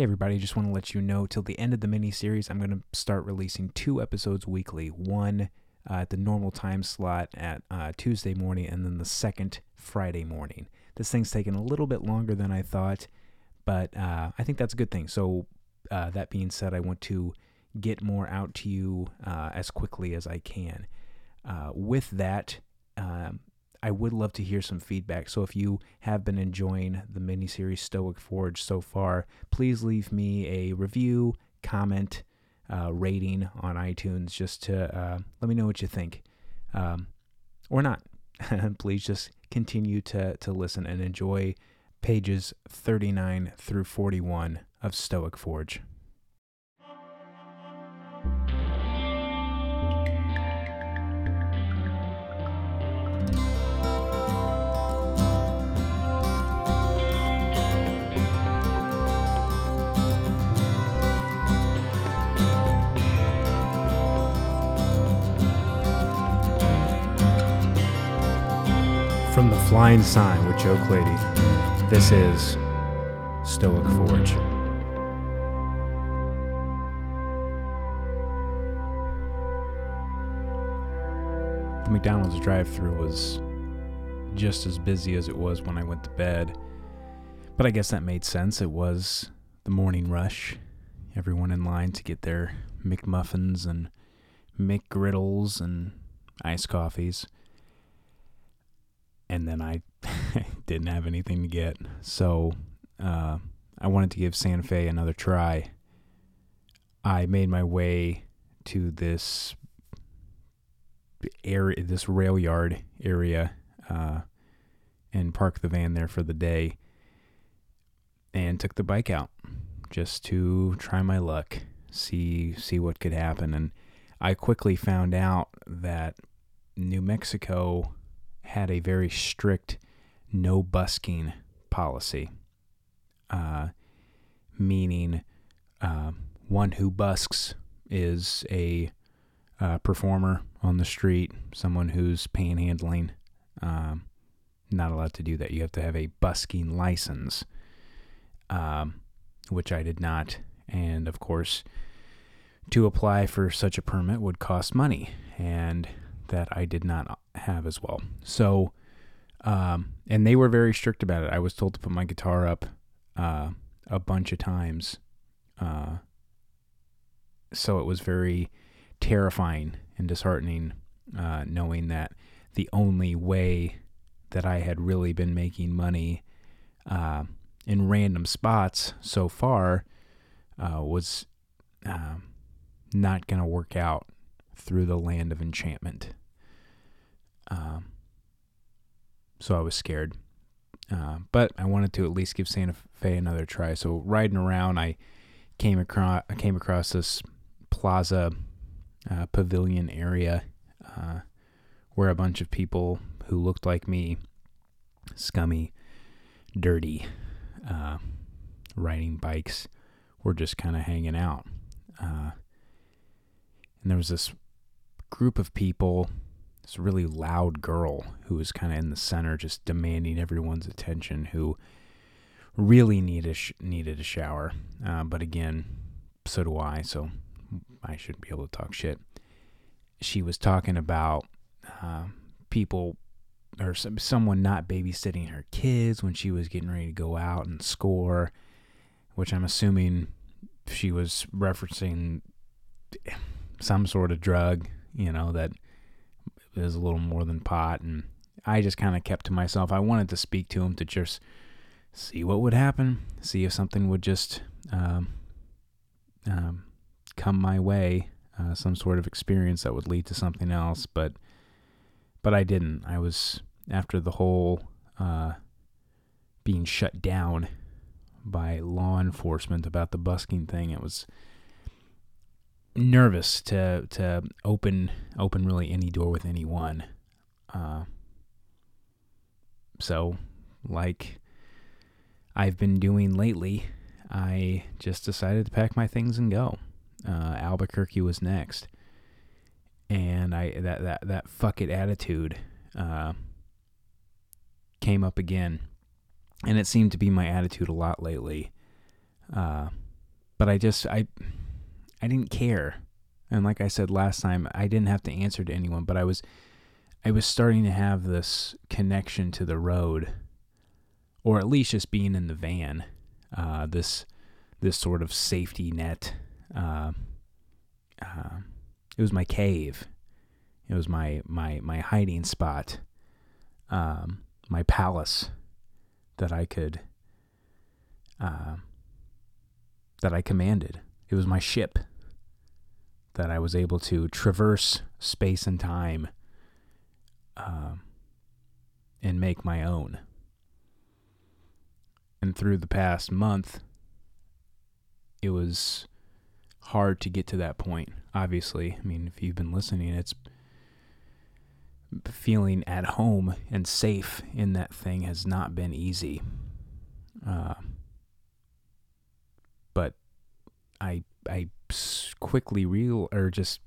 Hey, everybody, just want to let you know till the end of the mini series, I'm going to start releasing two episodes weekly one uh, at the normal time slot at uh, Tuesday morning, and then the second Friday morning. This thing's taken a little bit longer than I thought, but uh, I think that's a good thing. So, uh, that being said, I want to get more out to you uh, as quickly as I can. Uh, with that, um, I would love to hear some feedback. So if you have been enjoying the miniseries Stoic Forge so far, please leave me a review, comment, uh, rating on iTunes just to uh, let me know what you think. Um, or not. please just continue to, to listen and enjoy pages 39 through 41 of Stoic Forge. Flying Sign with Joe Clady, this is Stoic Forge. The McDonald's drive through was just as busy as it was when I went to bed. But I guess that made sense. It was the morning rush. Everyone in line to get their McMuffins and McGriddles and iced coffees and then I didn't have anything to get. So uh, I wanted to give Santa Fe another try. I made my way to this area, this rail yard area, uh, and parked the van there for the day, and took the bike out just to try my luck, see see what could happen. And I quickly found out that New Mexico had a very strict no busking policy, uh, meaning uh, one who busks is a uh, performer on the street, someone who's panhandling. Um, not allowed to do that. You have to have a busking license, um, which I did not. And of course, to apply for such a permit would cost money. And that I did not have as well. So, um, and they were very strict about it. I was told to put my guitar up uh, a bunch of times. Uh, so it was very terrifying and disheartening uh, knowing that the only way that I had really been making money uh, in random spots so far uh, was um, not going to work out through the land of enchantment. Um, so I was scared. Uh, but I wanted to at least give Santa Fe another try. So riding around, I came across I came across this plaza uh, pavilion area uh, where a bunch of people who looked like me, scummy, dirty, uh, riding bikes, were just kind of hanging out. Uh, and there was this group of people this really loud girl who was kind of in the center, just demanding everyone's attention, who really needed a sh- needed a shower. Uh, but again, so do I, so I shouldn't be able to talk shit. She was talking about uh, people or some, someone not babysitting her kids when she was getting ready to go out and score, which I'm assuming she was referencing some sort of drug, you know, that is a little more than pot. And I just kind of kept to myself. I wanted to speak to him to just see what would happen, see if something would just um, um, come my way, uh, some sort of experience that would lead to something else. But but I didn't. I was after the whole uh, being shut down by law enforcement about the busking thing. It was nervous to to open open really any door with anyone. Uh, so, like I've been doing lately, I just decided to pack my things and go. Uh, Albuquerque was next, and I that that that fuck it attitude uh, came up again, and it seemed to be my attitude a lot lately. Uh, but I just I I didn't care. And like I said last time, I didn't have to answer to anyone, but I was I was starting to have this connection to the road or at least just being in the van. Uh, this this sort of safety net. Uh, uh, it was my cave. It was my my my hiding spot. Um, my palace that I could uh, that I commanded. It was my ship that I was able to traverse space and time uh, and make my own. And through the past month, it was hard to get to that point. Obviously, I mean, if you've been listening, it's feeling at home and safe in that thing has not been easy. Uh, but I I quickly real or just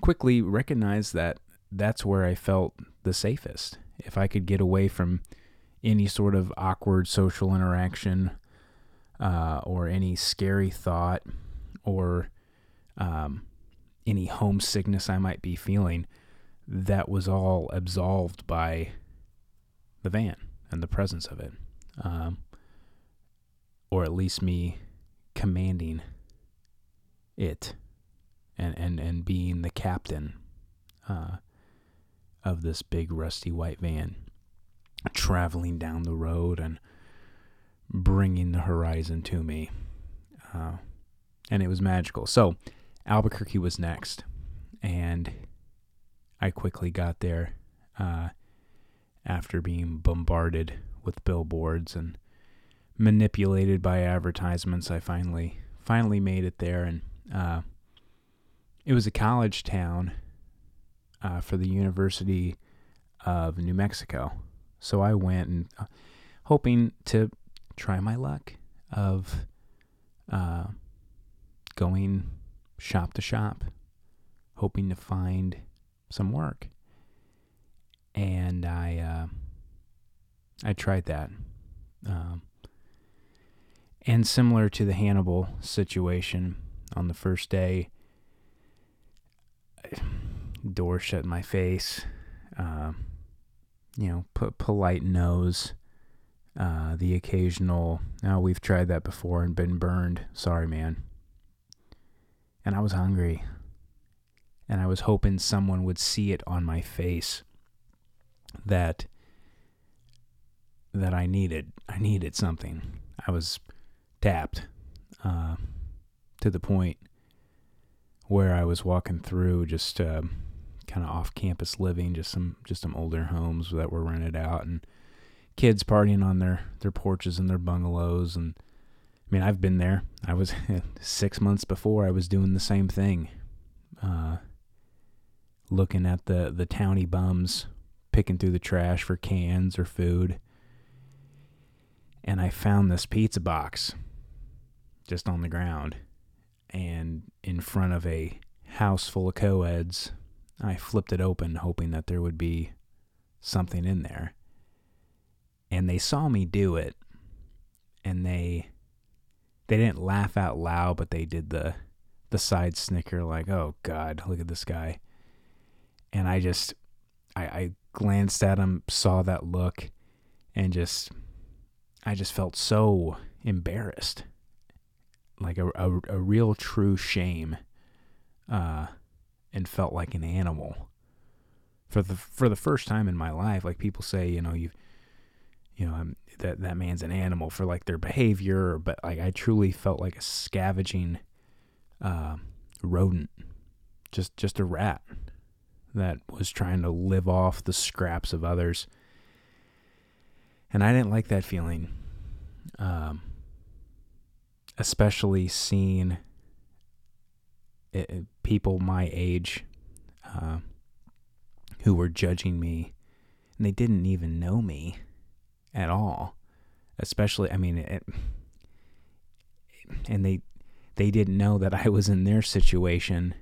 quickly recognized that that's where I felt the safest. If I could get away from any sort of awkward social interaction uh, or any scary thought or um, any homesickness I might be feeling, that was all absolved by the van and the presence of it. Um, or at least me commanding it and, and, and being the captain uh, of this big rusty white van traveling down the road and bringing the horizon to me. Uh, and it was magical. So, Albuquerque was next. And I quickly got there uh, after being bombarded with billboards and manipulated by advertisements. I finally finally made it there, and uh, it was a college town uh, for the University of New Mexico. So I went and uh, hoping to try my luck of uh, going shop to shop, hoping to find some work. And I uh, I tried that. Um, and similar to the Hannibal situation on the first day, door shut in my face. Uh, you know, put polite nose. Uh, the occasional, oh, we've tried that before and been burned. Sorry, man. And I was hungry and I was hoping someone would see it on my face that that I needed I needed something. I was tapped uh, to the point where I was walking through just uh, kind of off campus living, just some just some older homes that were rented out and kids partying on their their porches and their bungalows and I mean I've been there. I was 6 months before I was doing the same thing. Uh, looking at the the towny bums picking through the trash for cans or food. And I found this pizza box just on the ground and in front of a house full of co-eds. I flipped it open hoping that there would be something in there. And they saw me do it and they they didn't laugh out loud, but they did the the side snicker like, "Oh god, look at this guy." and I just I, I glanced at him, saw that look, and just I just felt so embarrassed, like a a, a real true shame, uh, and felt like an animal. For the for the first time in my life, like people say, you know, you, you know, I'm, that that man's an animal for like their behavior, but like I truly felt like a scavenging, uh, rodent, just just a rat that was trying to live off the scraps of others. And I didn't like that feeling. Um, especially seeing it, people my age uh, who were judging me and they didn't even know me at all. Especially, I mean, it, and they they didn't know that I was in their situation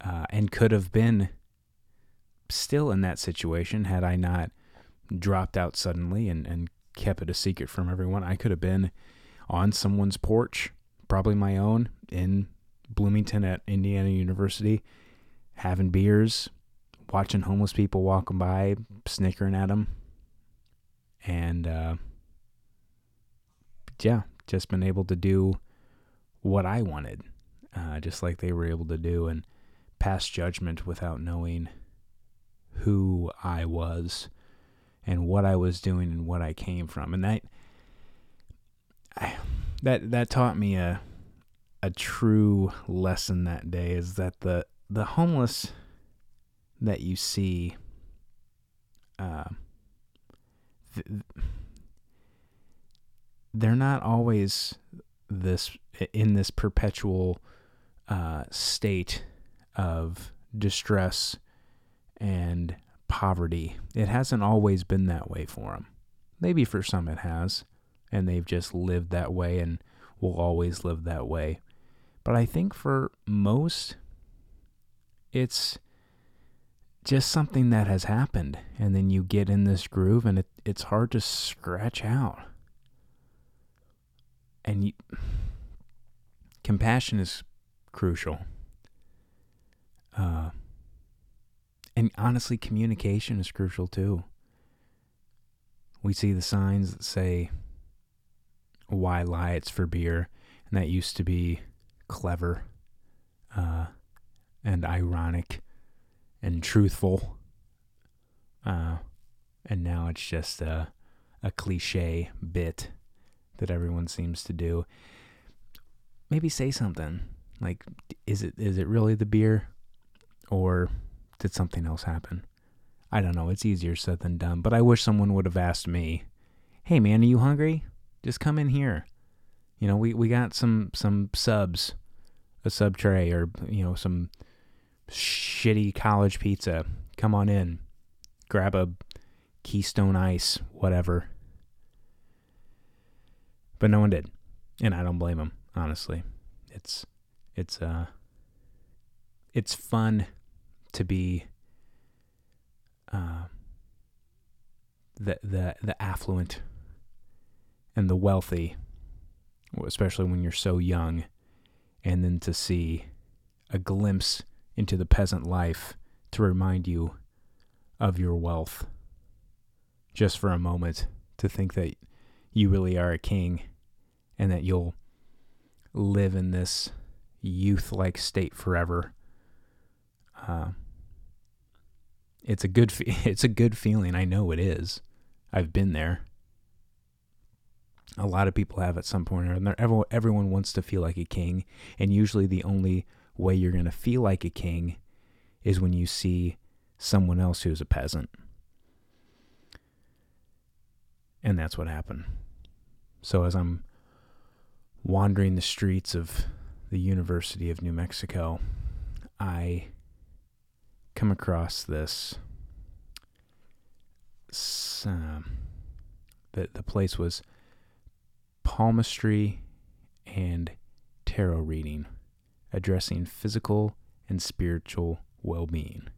uh, and could have been still in that situation had I not dropped out suddenly and, and kept it a secret from everyone. I could have been on someone's porch probably my own, in Bloomington at Indiana University, having beers, watching homeless people walking by, snickering at them. And uh, yeah, just been able to do what I wanted, uh, just like they were able to do, and pass judgment without knowing who I was and what I was doing and what I came from. And that that that taught me a a true lesson that day is that the the homeless that you see uh, th- they're not always this in this perpetual uh, state of distress and poverty. It hasn't always been that way for them. Maybe for some it has, and they've just lived that way and will always live that way. But I think for most, it's just something that has happened. And then you get in this groove and it, it's hard to scratch out. And you, compassion is crucial. Uh, and honestly, communication is crucial too. We see the signs that say, why lie? It's for beer. And that used to be clever uh, and ironic and truthful. Uh, and now it's just a, a cliche bit that everyone seems to do. Maybe say something like, is it is it really the beer, or did something else happen? I don't know. It's easier said than done. But I wish someone would have asked me, "Hey man, are you hungry? Just come in here. You know, we we got some some subs, a sub tray, or you know some shitty college pizza. Come on in, grab a Keystone Ice, whatever." But no one did, and I don't blame them. Honestly, it's it's uh it's fun to be uh, the the the affluent and the wealthy, especially when you're so young, and then to see a glimpse into the peasant life to remind you of your wealth just for a moment to think that you really are a king and that you'll live in this youth like state forever. Uh, it's a good fe- it's a good feeling. I know it is. I've been there. A lot of people have at some point another. Everyone, everyone wants to feel like a king, and usually the only way you're going to feel like a king is when you see someone else who's a peasant. And that's what happened. So as I'm wandering the streets of the University of New Mexico, I come across this. Uh, the the place was palmistry and tarot reading, addressing physical and spiritual well-being.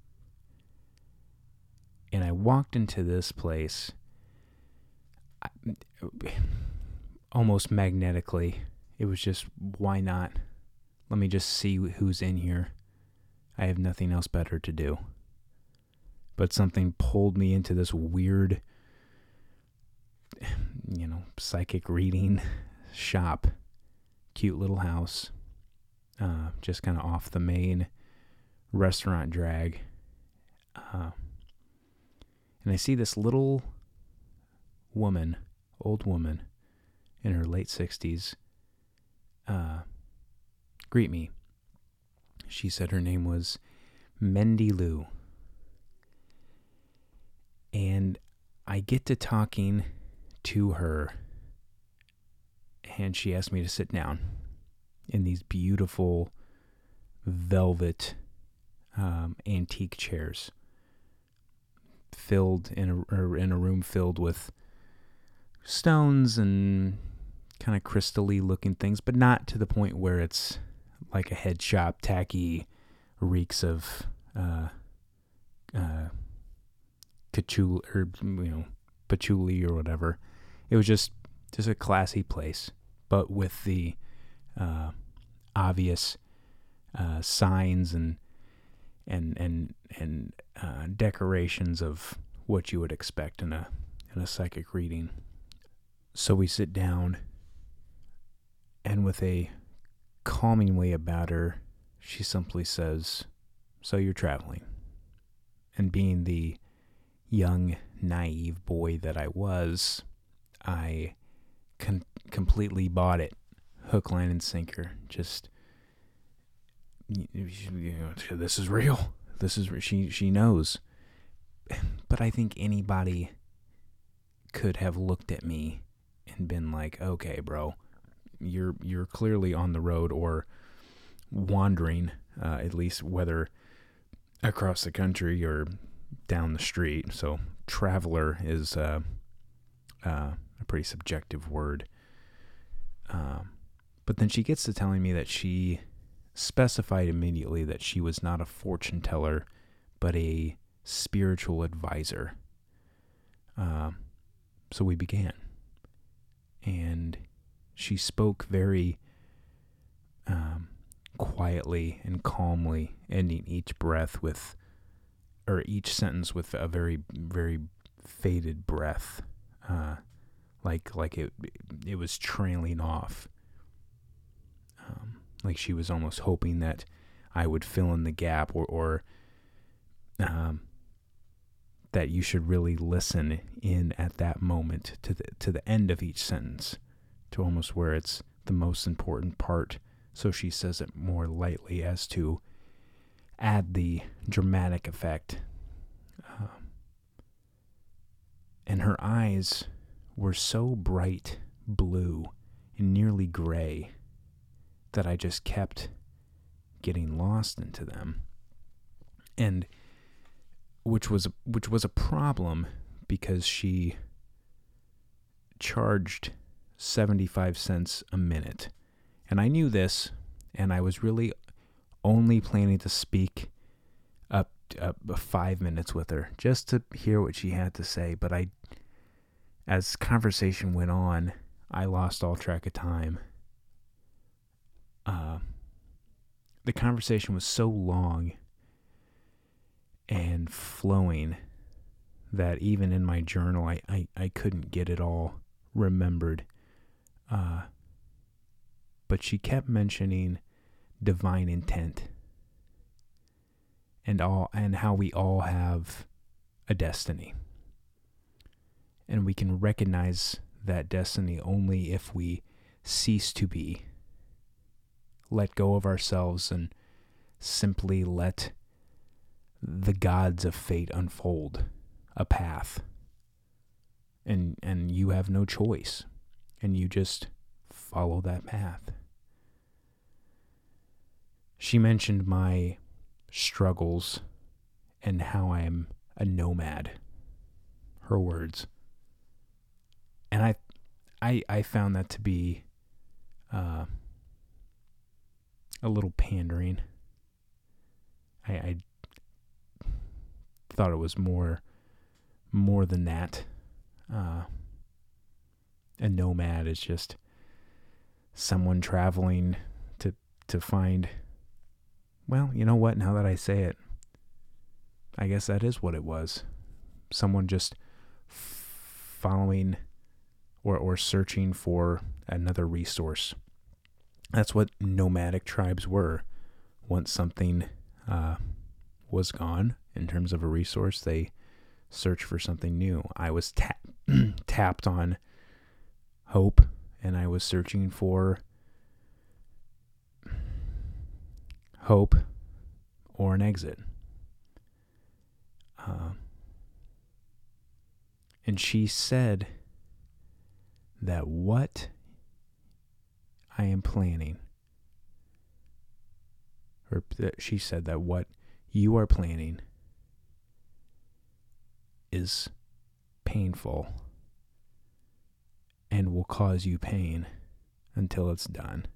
And I walked into this place almost magnetically. It was just why not? Let me just see who's in here. I have nothing else better to do. But something pulled me into this weird, you know, psychic reading shop. Cute little house. Uh, just kind of off the main restaurant drag. Uh, and I see this little woman, old woman, in her late 60s, uh, greet me. She said her name was Mendy Lou. And I get to talking to her, and she asked me to sit down in these beautiful velvet um, antique chairs filled in a, in a room filled with stones and kind of crystally looking things, but not to the point where it's like a head shop, tacky, reeks of uh, uh, patchouli or you know patchouli or whatever. It was just just a classy place, but with the uh, obvious uh, signs and and and and uh, decorations of what you would expect in a in a psychic reading. So we sit down, and with a calming way about her, she simply says, "So you're traveling." And being the young, naive boy that I was, I con- completely bought it, hook, line, and sinker. Just you know, this is real. This is she she knows. But I think anybody could have looked at me and been like, "Okay, bro, you're you're clearly on the road or wandering, uh, at least whether across the country or down the street." So traveler is uh, uh, a pretty subjective word. Um, but then she gets to telling me that she specified immediately that she was not a fortune teller, but a spiritual advisor. Uh, so we began. And she spoke very um, quietly and calmly, ending each breath with, or each sentence with a very, very faded breath, uh, like like it it was trailing off. Um, like she was almost hoping that I would fill in the gap or, or um, that you should really listen in at that moment to the to the end of each sentence to almost where it's the most important part so she says it more lightly as to add the dramatic effect um, and her eyes were so bright blue and nearly gray that I just kept getting lost into them. And which was which was a problem because she charged 75 cents a minute. And I knew this and I was really only planning to speak up, up 5 minutes with her just to hear what she had to say, but I as conversation went on, I lost all track of time uh, the conversation was so long and flowing that even in my journal, I, I, I couldn't get it all remembered. Uh, but she kept mentioning divine intent and all and how we all have a destiny. And we can recognize that destiny only if we cease to be let go of ourselves and simply let the gods of fate unfold a path. And and you have no choice and you just follow that path. She mentioned my struggles and how I am a nomad her words and I I I found that to be uh a little pandering. I, I thought it was more more than that. Uh, a nomad is just someone traveling to to find. Well, you know what? Now that I say it, I guess that is what it was. Someone just following or or searching for another resource that's what nomadic tribes were. Once something uh, was gone in terms of a resource, they search for something new. I was tap- tapped on hope, and I was searching for hope or an exit. Uh, and she said that what I am planning, or that she said that what you are planning is painful and will cause you pain until it's done.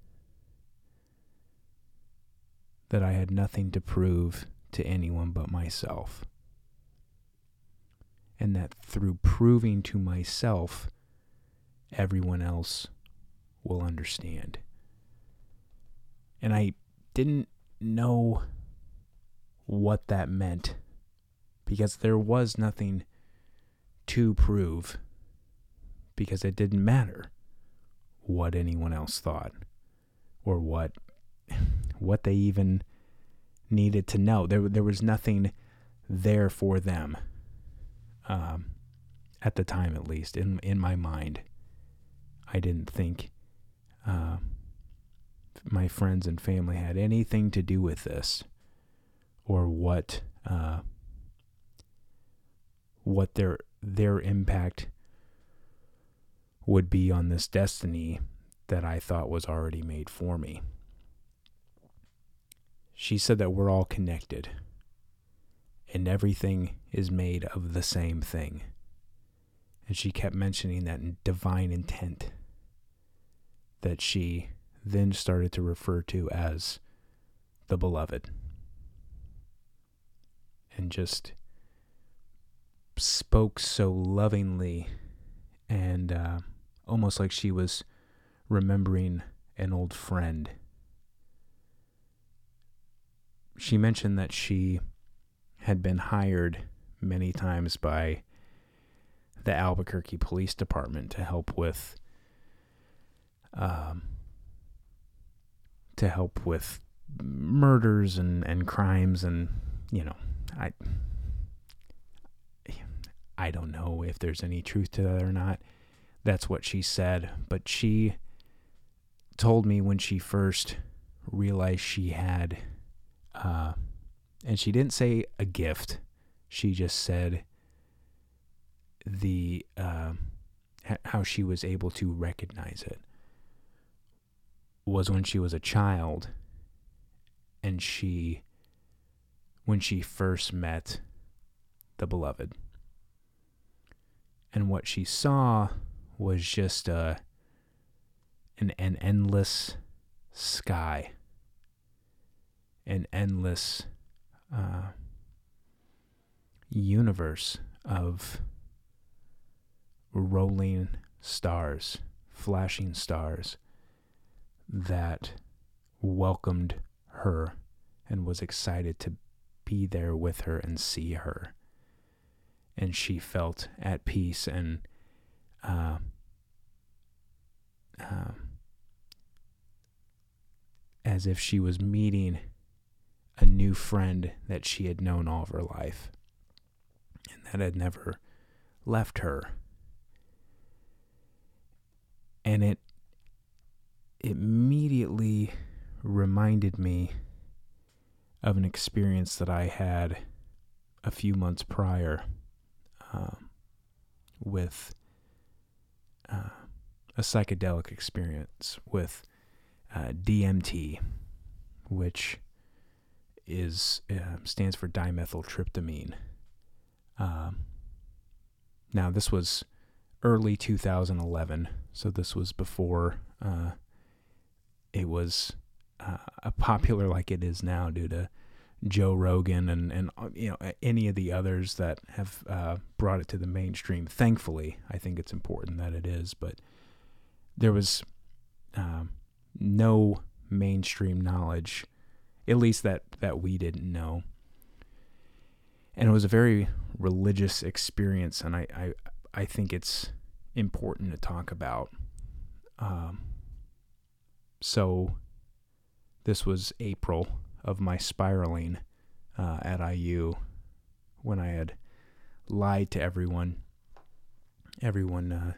That I had nothing to prove to anyone but myself. And that through proving to myself, everyone else will understand. And I didn't know what that meant because there was nothing to prove because it didn't matter what anyone else thought or what what they even needed to know. There there was nothing there for them. Um, at the time, at least in in my mind, I didn't think uh, my friends and family had anything to do with this, or what uh, what their their impact would be on this destiny that I thought was already made for me. She said that we're all connected and everything is made of the same thing. And she kept mentioning that divine intent that she then started to refer to as the beloved. And just spoke so lovingly and uh, almost like she was remembering an old friend. She mentioned that she had been hired many times by the Albuquerque Police Department to help with um, to help with murders and, and crimes and you know I I don't know if there's any truth to that or not. That's what she said, but she told me when she first realized she had uh, and she didn't say a gift. She just said the uh, how she was able to recognize it was when she was a child and she when she first met the beloved. And what she saw was just a uh, an, an endless sky. An endless uh, universe of rolling stars, flashing stars that welcomed her and was excited to be there with her and see her. And she felt at peace and uh, uh, as if she was meeting a new friend that she had known all of her life and that had never left her. And it immediately reminded me of an experience that I had a few months prior um, with uh, a psychedelic experience with uh, DMT, which is uh, stands for dimethyltryptamine. Um, now this was early 2011, so this was before uh, it was uh, popular like it is now due to Joe Rogan and and uh, you know any of the others that have uh, brought it to the mainstream. Thankfully, I think it's important that it is, but there was um, no mainstream knowledge at least that that we didn't know. And it was a very religious experience, and I I, I think it's important to talk about. Um, so this was April of my spiraling uh, at IU when I had lied to everyone. Everyone uh,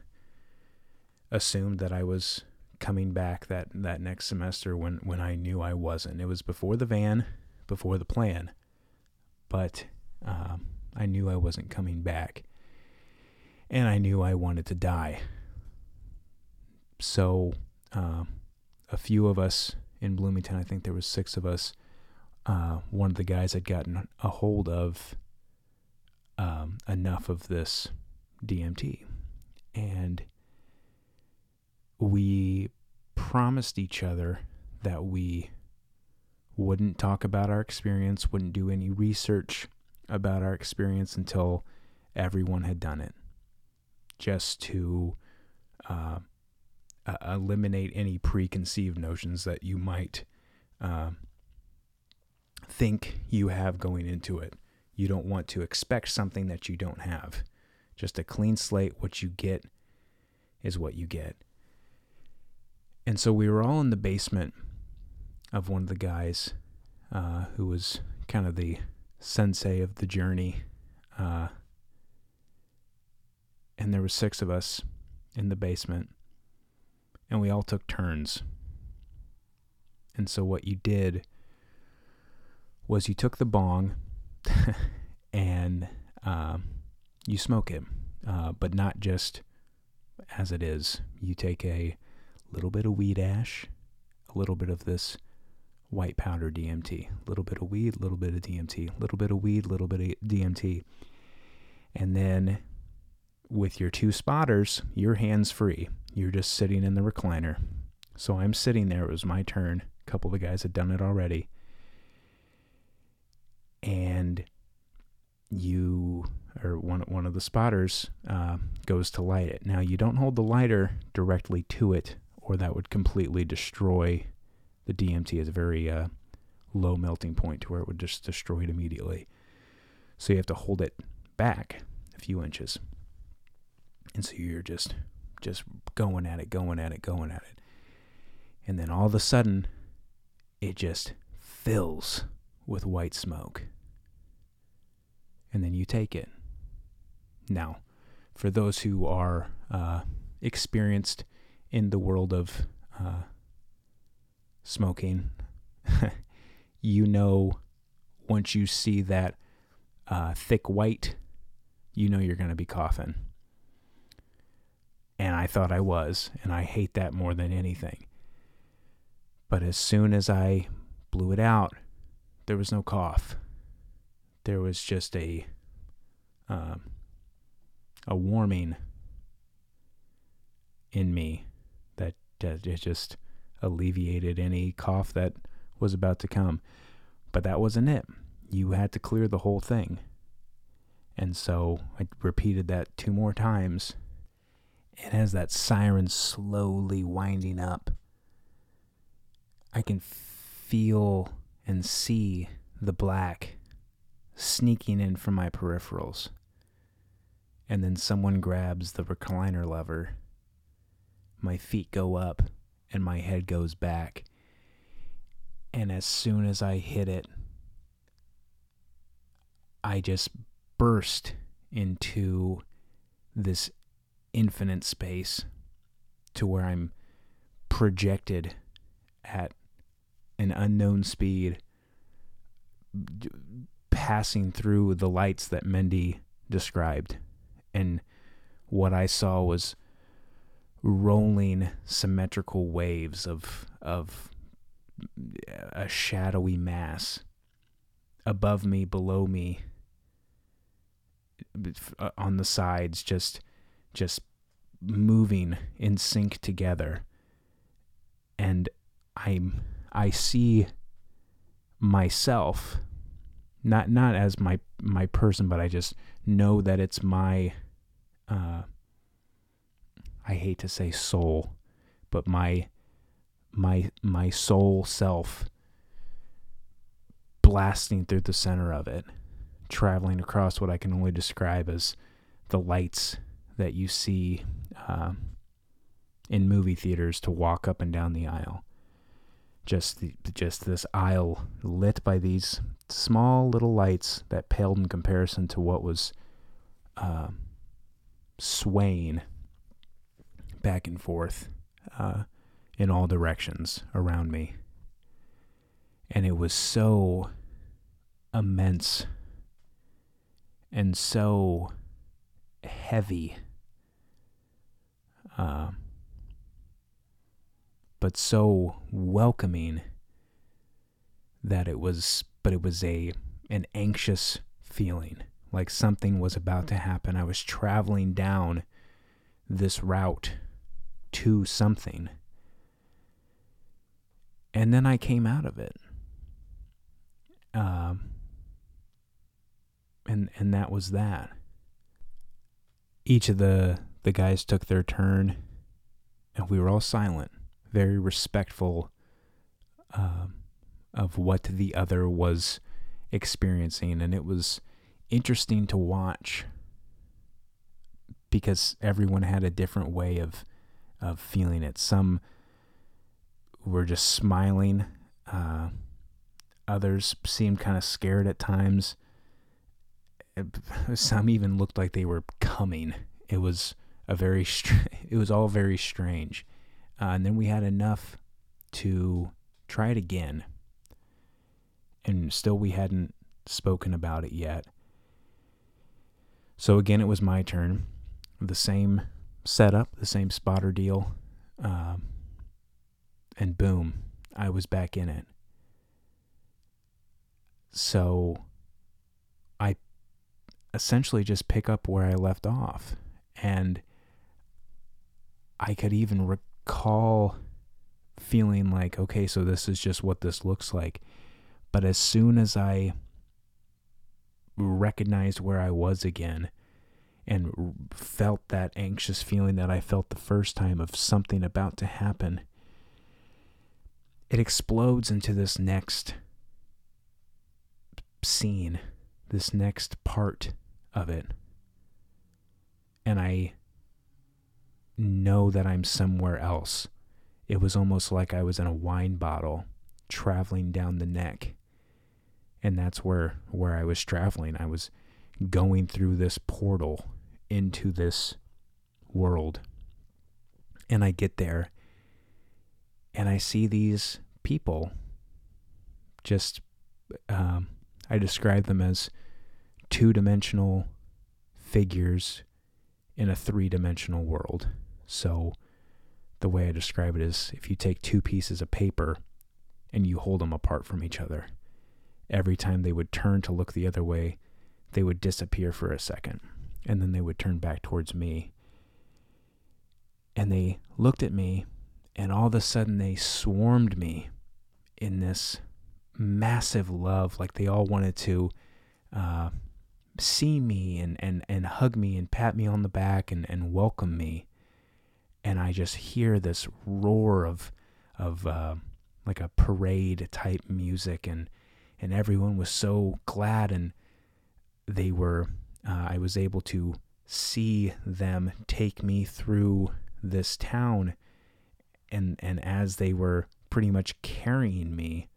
assumed that I was coming back that that next semester when when I knew I wasn't. It was before the van, before the plan, but um, I knew I wasn't coming back, and I knew I wanted to die. So, um, a few of us in Bloomington, I think there was six of us. Uh, one of the guys had gotten a hold of um, enough of this DMT, and we promised each other that we wouldn't talk about our experience, wouldn't do any research about our experience until everyone had done it, just to uh, uh, eliminate any preconceived notions that you might uh, think you have going into it. You don't want to expect something that you don't have. Just a clean slate, what you get is what you get. And so we were all in the basement of one of the guys uh, who was kind of the sensei of the journey. Uh, and there were six of us in the basement, and we all took turns. And so what you did was you took the bong and um, you smoke it, uh, but not just as it is. You take a little bit of weed ash, a little bit of this white powder DMT, a little bit of weed, a little bit of DMT, a little bit of weed, a little bit of DMT. And then with your two spotters, your hands free. You're just sitting in the recliner. So I'm sitting there. It was my turn. A couple of the guys had done it already. And you or one one of the spotters uh, goes to light it. Now you don't hold the lighter directly to it, or that would completely destroy the DMT. It's a very uh, low melting point to where it would just destroy it immediately. So you have to hold it back a few inches, and so you're just just going at it, going at it, going at it, and then all of a sudden, it just fills with white smoke and then you take it. Now, for those who are uh, experienced in the world of uh, smoking, you know once you see that uh, thick white, you know you're going to be coughing. And I thought I was, and I hate that more than anything. But as soon as I blew it out, there was no cough there was just a uh, a warming in me that, that it just alleviated any cough that was about to come. But that wasn't it. You had to clear the whole thing. And so I repeated that two more times. And as that siren slowly winding up, I can feel and see the black sneaking in from my peripherals. And then someone grabs the recliner lever. My feet go up and my head goes back. And as soon as I hit it, I just burst into this infinite space to where I'm projected at an unknown speed passing through the lights that Mendy described. And what I saw was rolling symmetrical waves of of a shadowy mass above me, below me, uh, on the sides, just just moving in sync together. And I'm I see myself not not as my my person, but I just know that it's my uh, I hate to say soul, but my my my soul self blasting through the center of it, traveling across what I can only describe as the lights that you see uh, in movie theaters to walk up and down the aisle just the, just this aisle lit by these small little lights that paled in comparison to what was uh, swaying back and forth uh, in all directions around me. And it was so immense and so heavy. Uh, but so welcoming that it was but it was a an anxious feeling like something was about to happen. I was traveling down this route to something and then i came out of it. Um and and that was that. Each of the the guys took their turn and we were all silent very respectful uh, of what the other was experiencing. And it was interesting to watch because everyone had a different way of of feeling it. Some were just smiling. Uh, others seemed kind of scared at times. Some even looked like they were coming. It was a very str- it was all very strange. Uh, and then we had enough to try it again. And still we hadn't spoken about it yet. So again, it was my turn. The same setup, the same spotter deal. Um, and boom, I was back in it. So I essentially just pick up where I left off. And I could even recall feeling like, okay, so this is just what this looks like. But as soon as I recognized where I was again and felt that anxious feeling that I felt the first time of something about to happen, it explodes into this next scene, this next part of it. And I know that I'm somewhere else. It was almost like I was in a wine bottle traveling down the neck. And that's where where I was traveling. I was going through this portal into this world. And I get there and I see these people just um, I describe them as two-dimensional figures in a three-dimensional world. So the way I describe it is if you take two pieces of paper and you hold them apart from each other, every time they would turn to look the other way, they would disappear for a second and then they would turn back towards me. And they looked at me, and all of a sudden they swarmed me in this massive love. Like they all wanted to uh, see me and, and, and hug me and pat me on the back and, and welcome me and I just hear this roar of of uh, like a parade type music, and and everyone was so glad, and they were. Uh, I was able to see them take me through this town, and and as they were pretty much carrying me,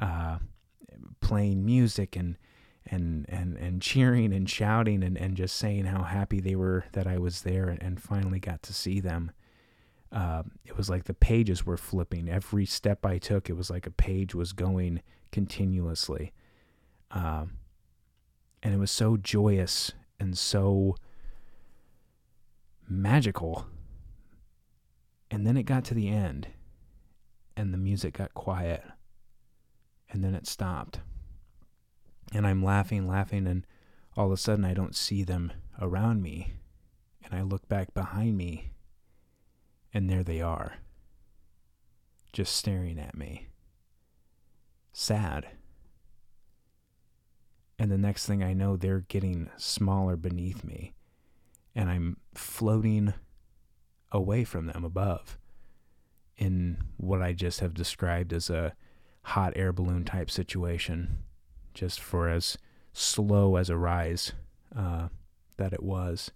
uh, playing music and and and and cheering and shouting and, and just saying how happy they were that I was there and, and finally got to see them uh, it was like the pages were flipping. Every step I took, it was like a page was going continuously. Um, and it was so joyous and so magical. And then it got to the end, and the music got quiet, and then it stopped. And I'm laughing, laughing, and all of a sudden I don't see them around me. And I look back behind me, and there they are, just staring at me. Sad. And the next thing I know, they're getting smaller beneath me, and I'm floating away from them above in what I just have described as a hot air balloon type situation, just for as slow as a rise uh, that it was.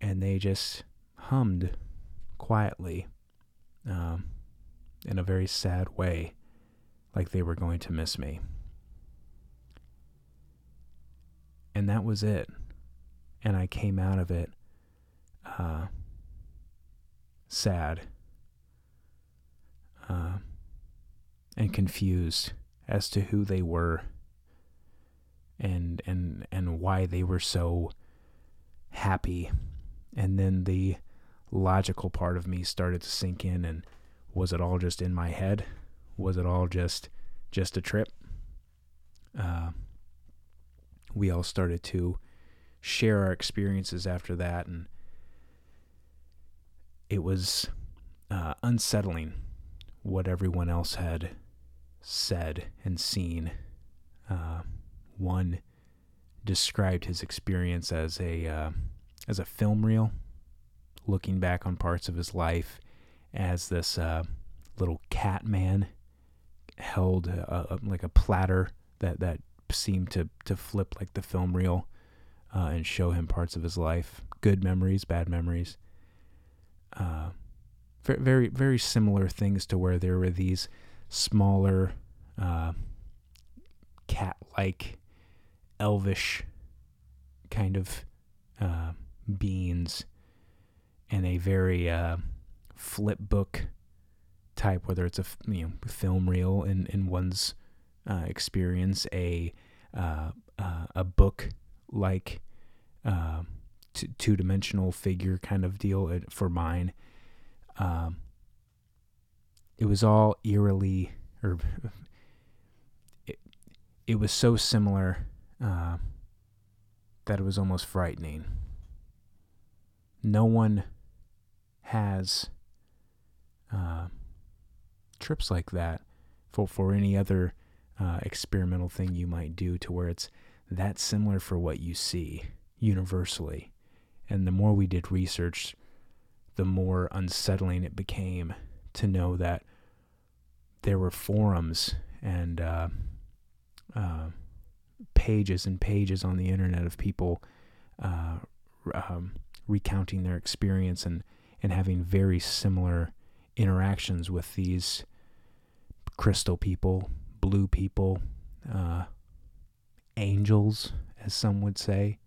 And they just hummed quietly, um, in a very sad way, like they were going to miss me. And that was it. And I came out of it uh, sad uh, and confused as to who they were and and and why they were so happy and then the logical part of me started to sink in and was it all just in my head? Was it all just just a trip? Uh, we all started to share our experiences after that and it was uh, unsettling what everyone else had said and seen. Uh, one described his experience as a uh, as a film reel looking back on parts of his life as this uh, little cat man held a, a, like a platter that that seemed to to flip like the film reel uh, and show him parts of his life, good memories, bad memories. Uh, very very similar things to where there were these smaller uh, cat-like elvish kind of uh, beings and a very uh, flip book type, whether it's a you know film reel in in one's uh, experience, a uh, uh, a book like uh, t- two dimensional figure kind of deal uh, for mine. Um, it was all eerily or it, it was so similar uh, that it was almost frightening. No one has uh, trips like that for for any other uh, experimental thing you might do to where it's that similar for what you see universally. And the more we did research, the more unsettling it became to know that there were forums and uh, uh, pages and pages on the internet of people uh, um, recounting their experience and, and having very similar interactions with these crystal people, blue people, uh, angels, as some would say,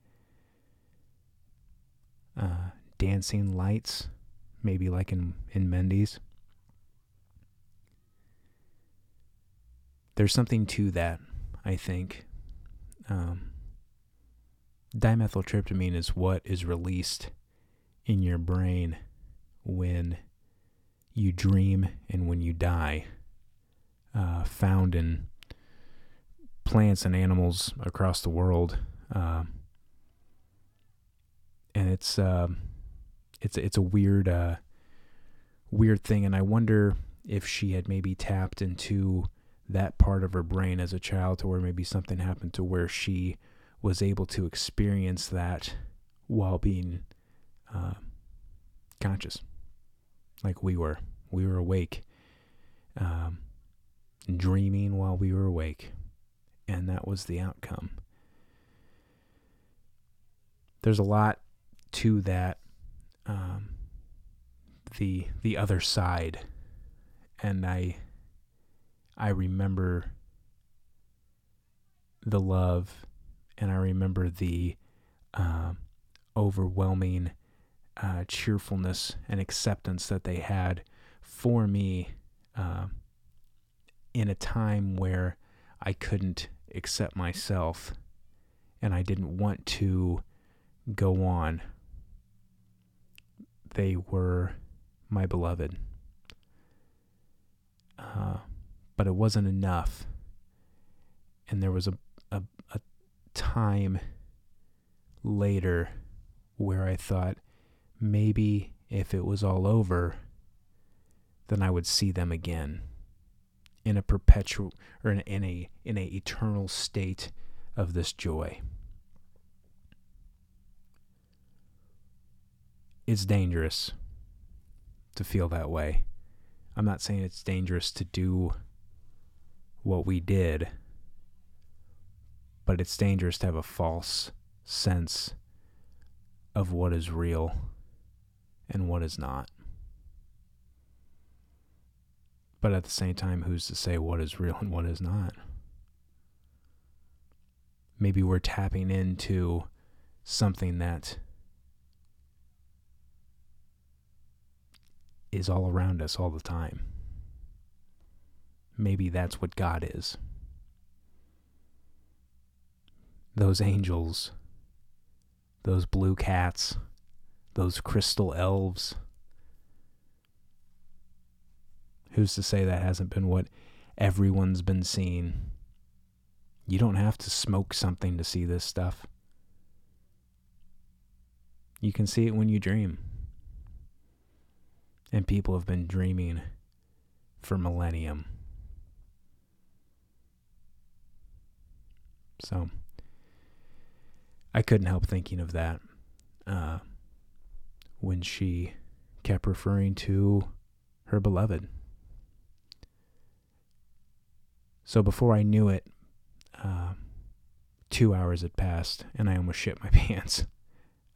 uh, dancing lights, maybe like in, in Mendy's. There's something to that, I think. Um, dimethyltryptamine is what is released in your brain when you dream and when you die, uh, found in plants and animals across the world. Uh, and it's uh, it's it's a weird uh, weird thing, and I wonder if she had maybe tapped into that part of her brain as a child to where maybe something happened to where she was able to experience that while being uh, conscious, like we were. We were awake, um, dreaming while we were awake, and that was the outcome. There's a lot to that. Um, the the other side, and I I remember the love, and I remember the uh, overwhelming uh, cheerfulness and acceptance that they had for me uh, in a time where I couldn't accept myself and I didn't want to go on. They were my beloved. Uh, but it wasn't enough. And there was a, a, a time later where I thought maybe if it was all over, then I would see them again in a perpetual or in, in a in a eternal state of this joy. It's dangerous to feel that way. I'm not saying it's dangerous to do what we did, but it's dangerous to have a false sense of what is real and what is not. But at the same time, who's to say what is real and what is not? Maybe we're tapping into something that is all around us all the time maybe that's what God is. Those angels, those blue cats, those crystal elves. Who's to say that hasn't been what everyone's been seeing? You don't have to smoke something to see this stuff. You can see it when you dream. And people have been dreaming for millennium. So I couldn't help thinking of that uh, when she kept referring to her beloved. So before I knew it, uh, two hours had passed and I almost shit my pants.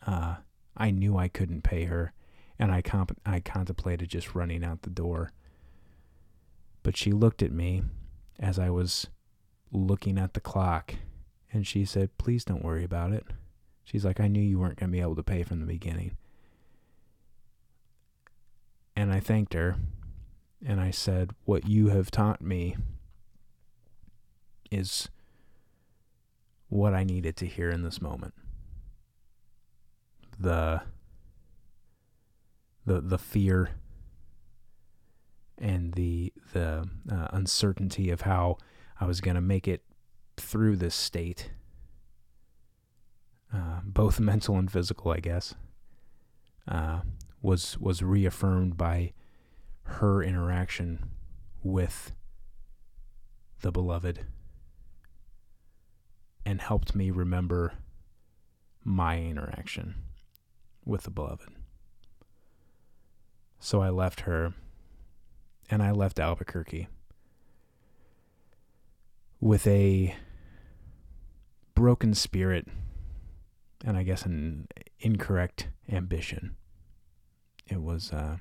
Uh, I knew I couldn't pay her, and I comp- I contemplated just running out the door. But she looked at me as I was looking at the clock, and she said, "Please don't worry about it." She's like, "I knew you weren't going to be able to pay from the beginning." And I thanked her, and I said, "What you have taught me is what I needed to hear in this moment." the the the fear and the the uh, uncertainty of how I was going to make it through this state, uh, both mental and physical, I guess, uh, was was reaffirmed by her interaction with the beloved, and helped me remember my interaction with the beloved. So I left her and I left Albuquerque with a broken spirit and I guess an incorrect ambition. It was uh,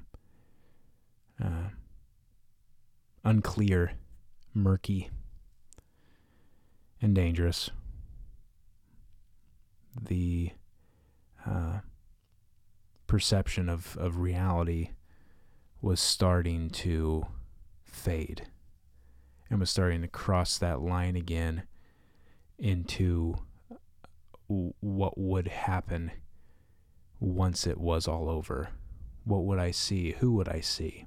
uh, unclear, murky, and dangerous. The uh, perception of, of reality was starting to fade and was starting to cross that line again into what would happen once it was all over. What would I see? Who would I see?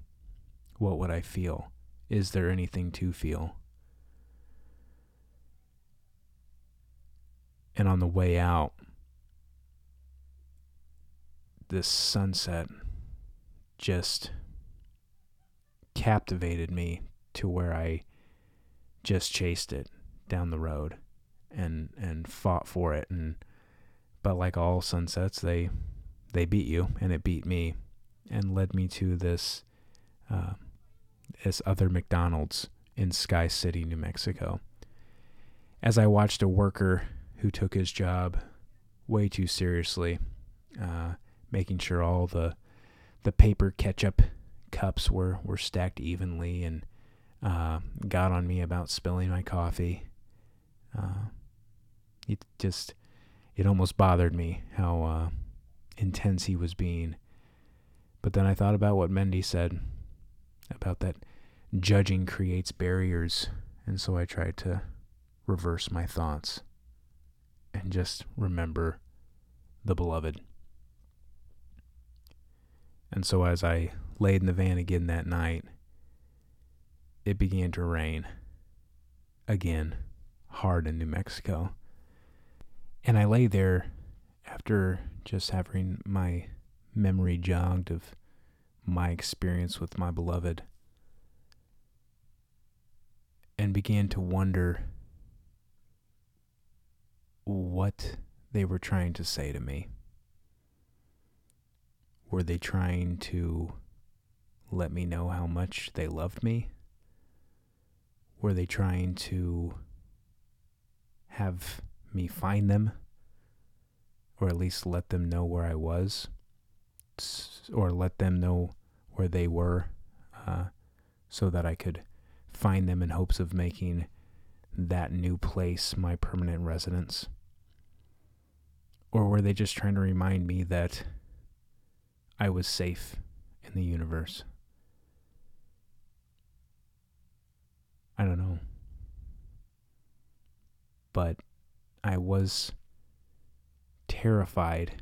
What would I feel? Is there anything to feel? And on the way out, this sunset just captivated me to where I just chased it down the road and and fought for it and but like all sunsets they they beat you and it beat me and led me to this uh, this other McDonald's in Sky City, New Mexico. As I watched a worker who took his job way too seriously, uh, making sure all the the paper ketchup cups were were stacked evenly and uh, got on me about spilling my coffee. Uh, it just it almost bothered me how uh, intense he was being. But then I thought about what Mendy said about that judging creates barriers, and so I tried to reverse my thoughts and just remember the beloved. And so as I laid in the van again that night, it began to rain again hard in New Mexico. And I lay there after just having my memory jogged of my experience with my beloved and began to wonder what they were trying to say to me. Were they trying to let me know how much they loved me? Were they trying to have me find them? Or at least let them know where I was? Or let them know where they were uh, so that I could find them in hopes of making that new place my permanent residence? Or were they just trying to remind me that I was safe in the universe. I don't know. But I was terrified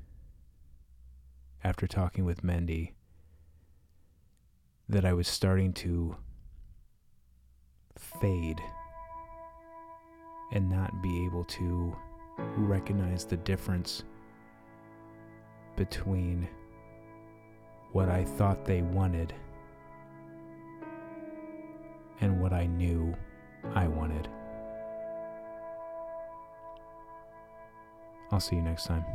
after talking with Mendy that I was starting to fade and not be able to recognize the difference between what I thought they wanted and what I knew I wanted. I'll see you next time.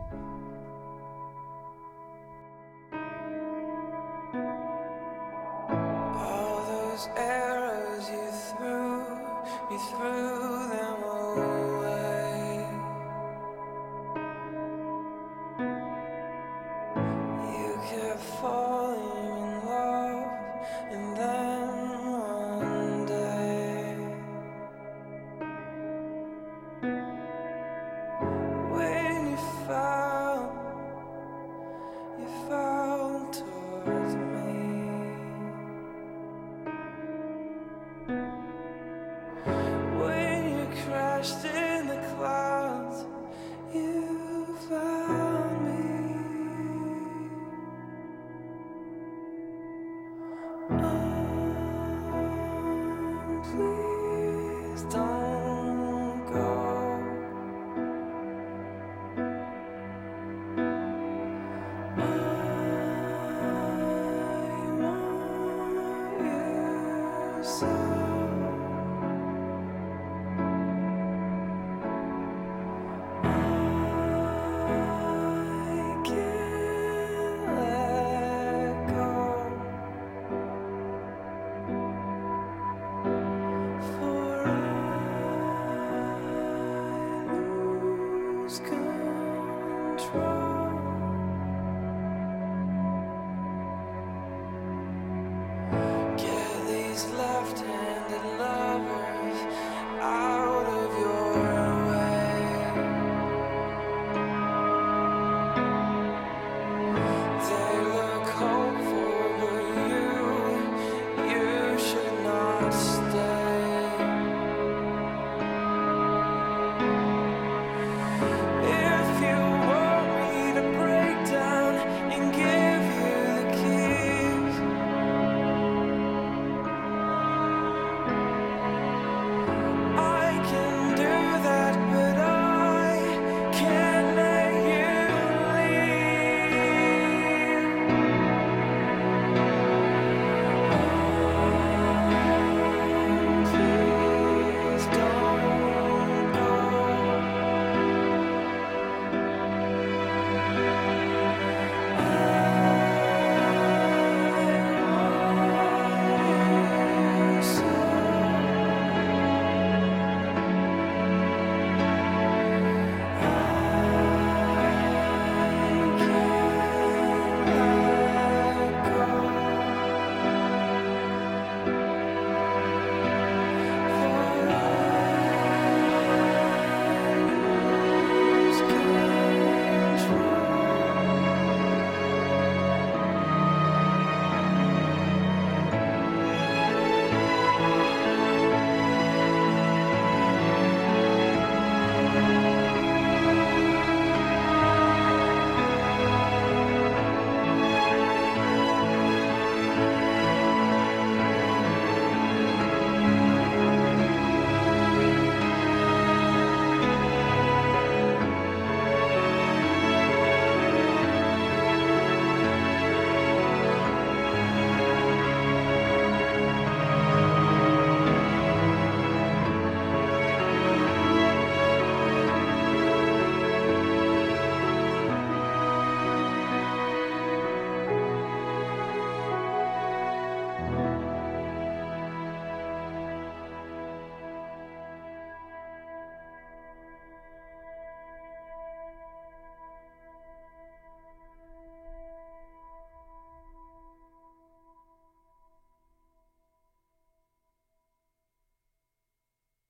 yourself.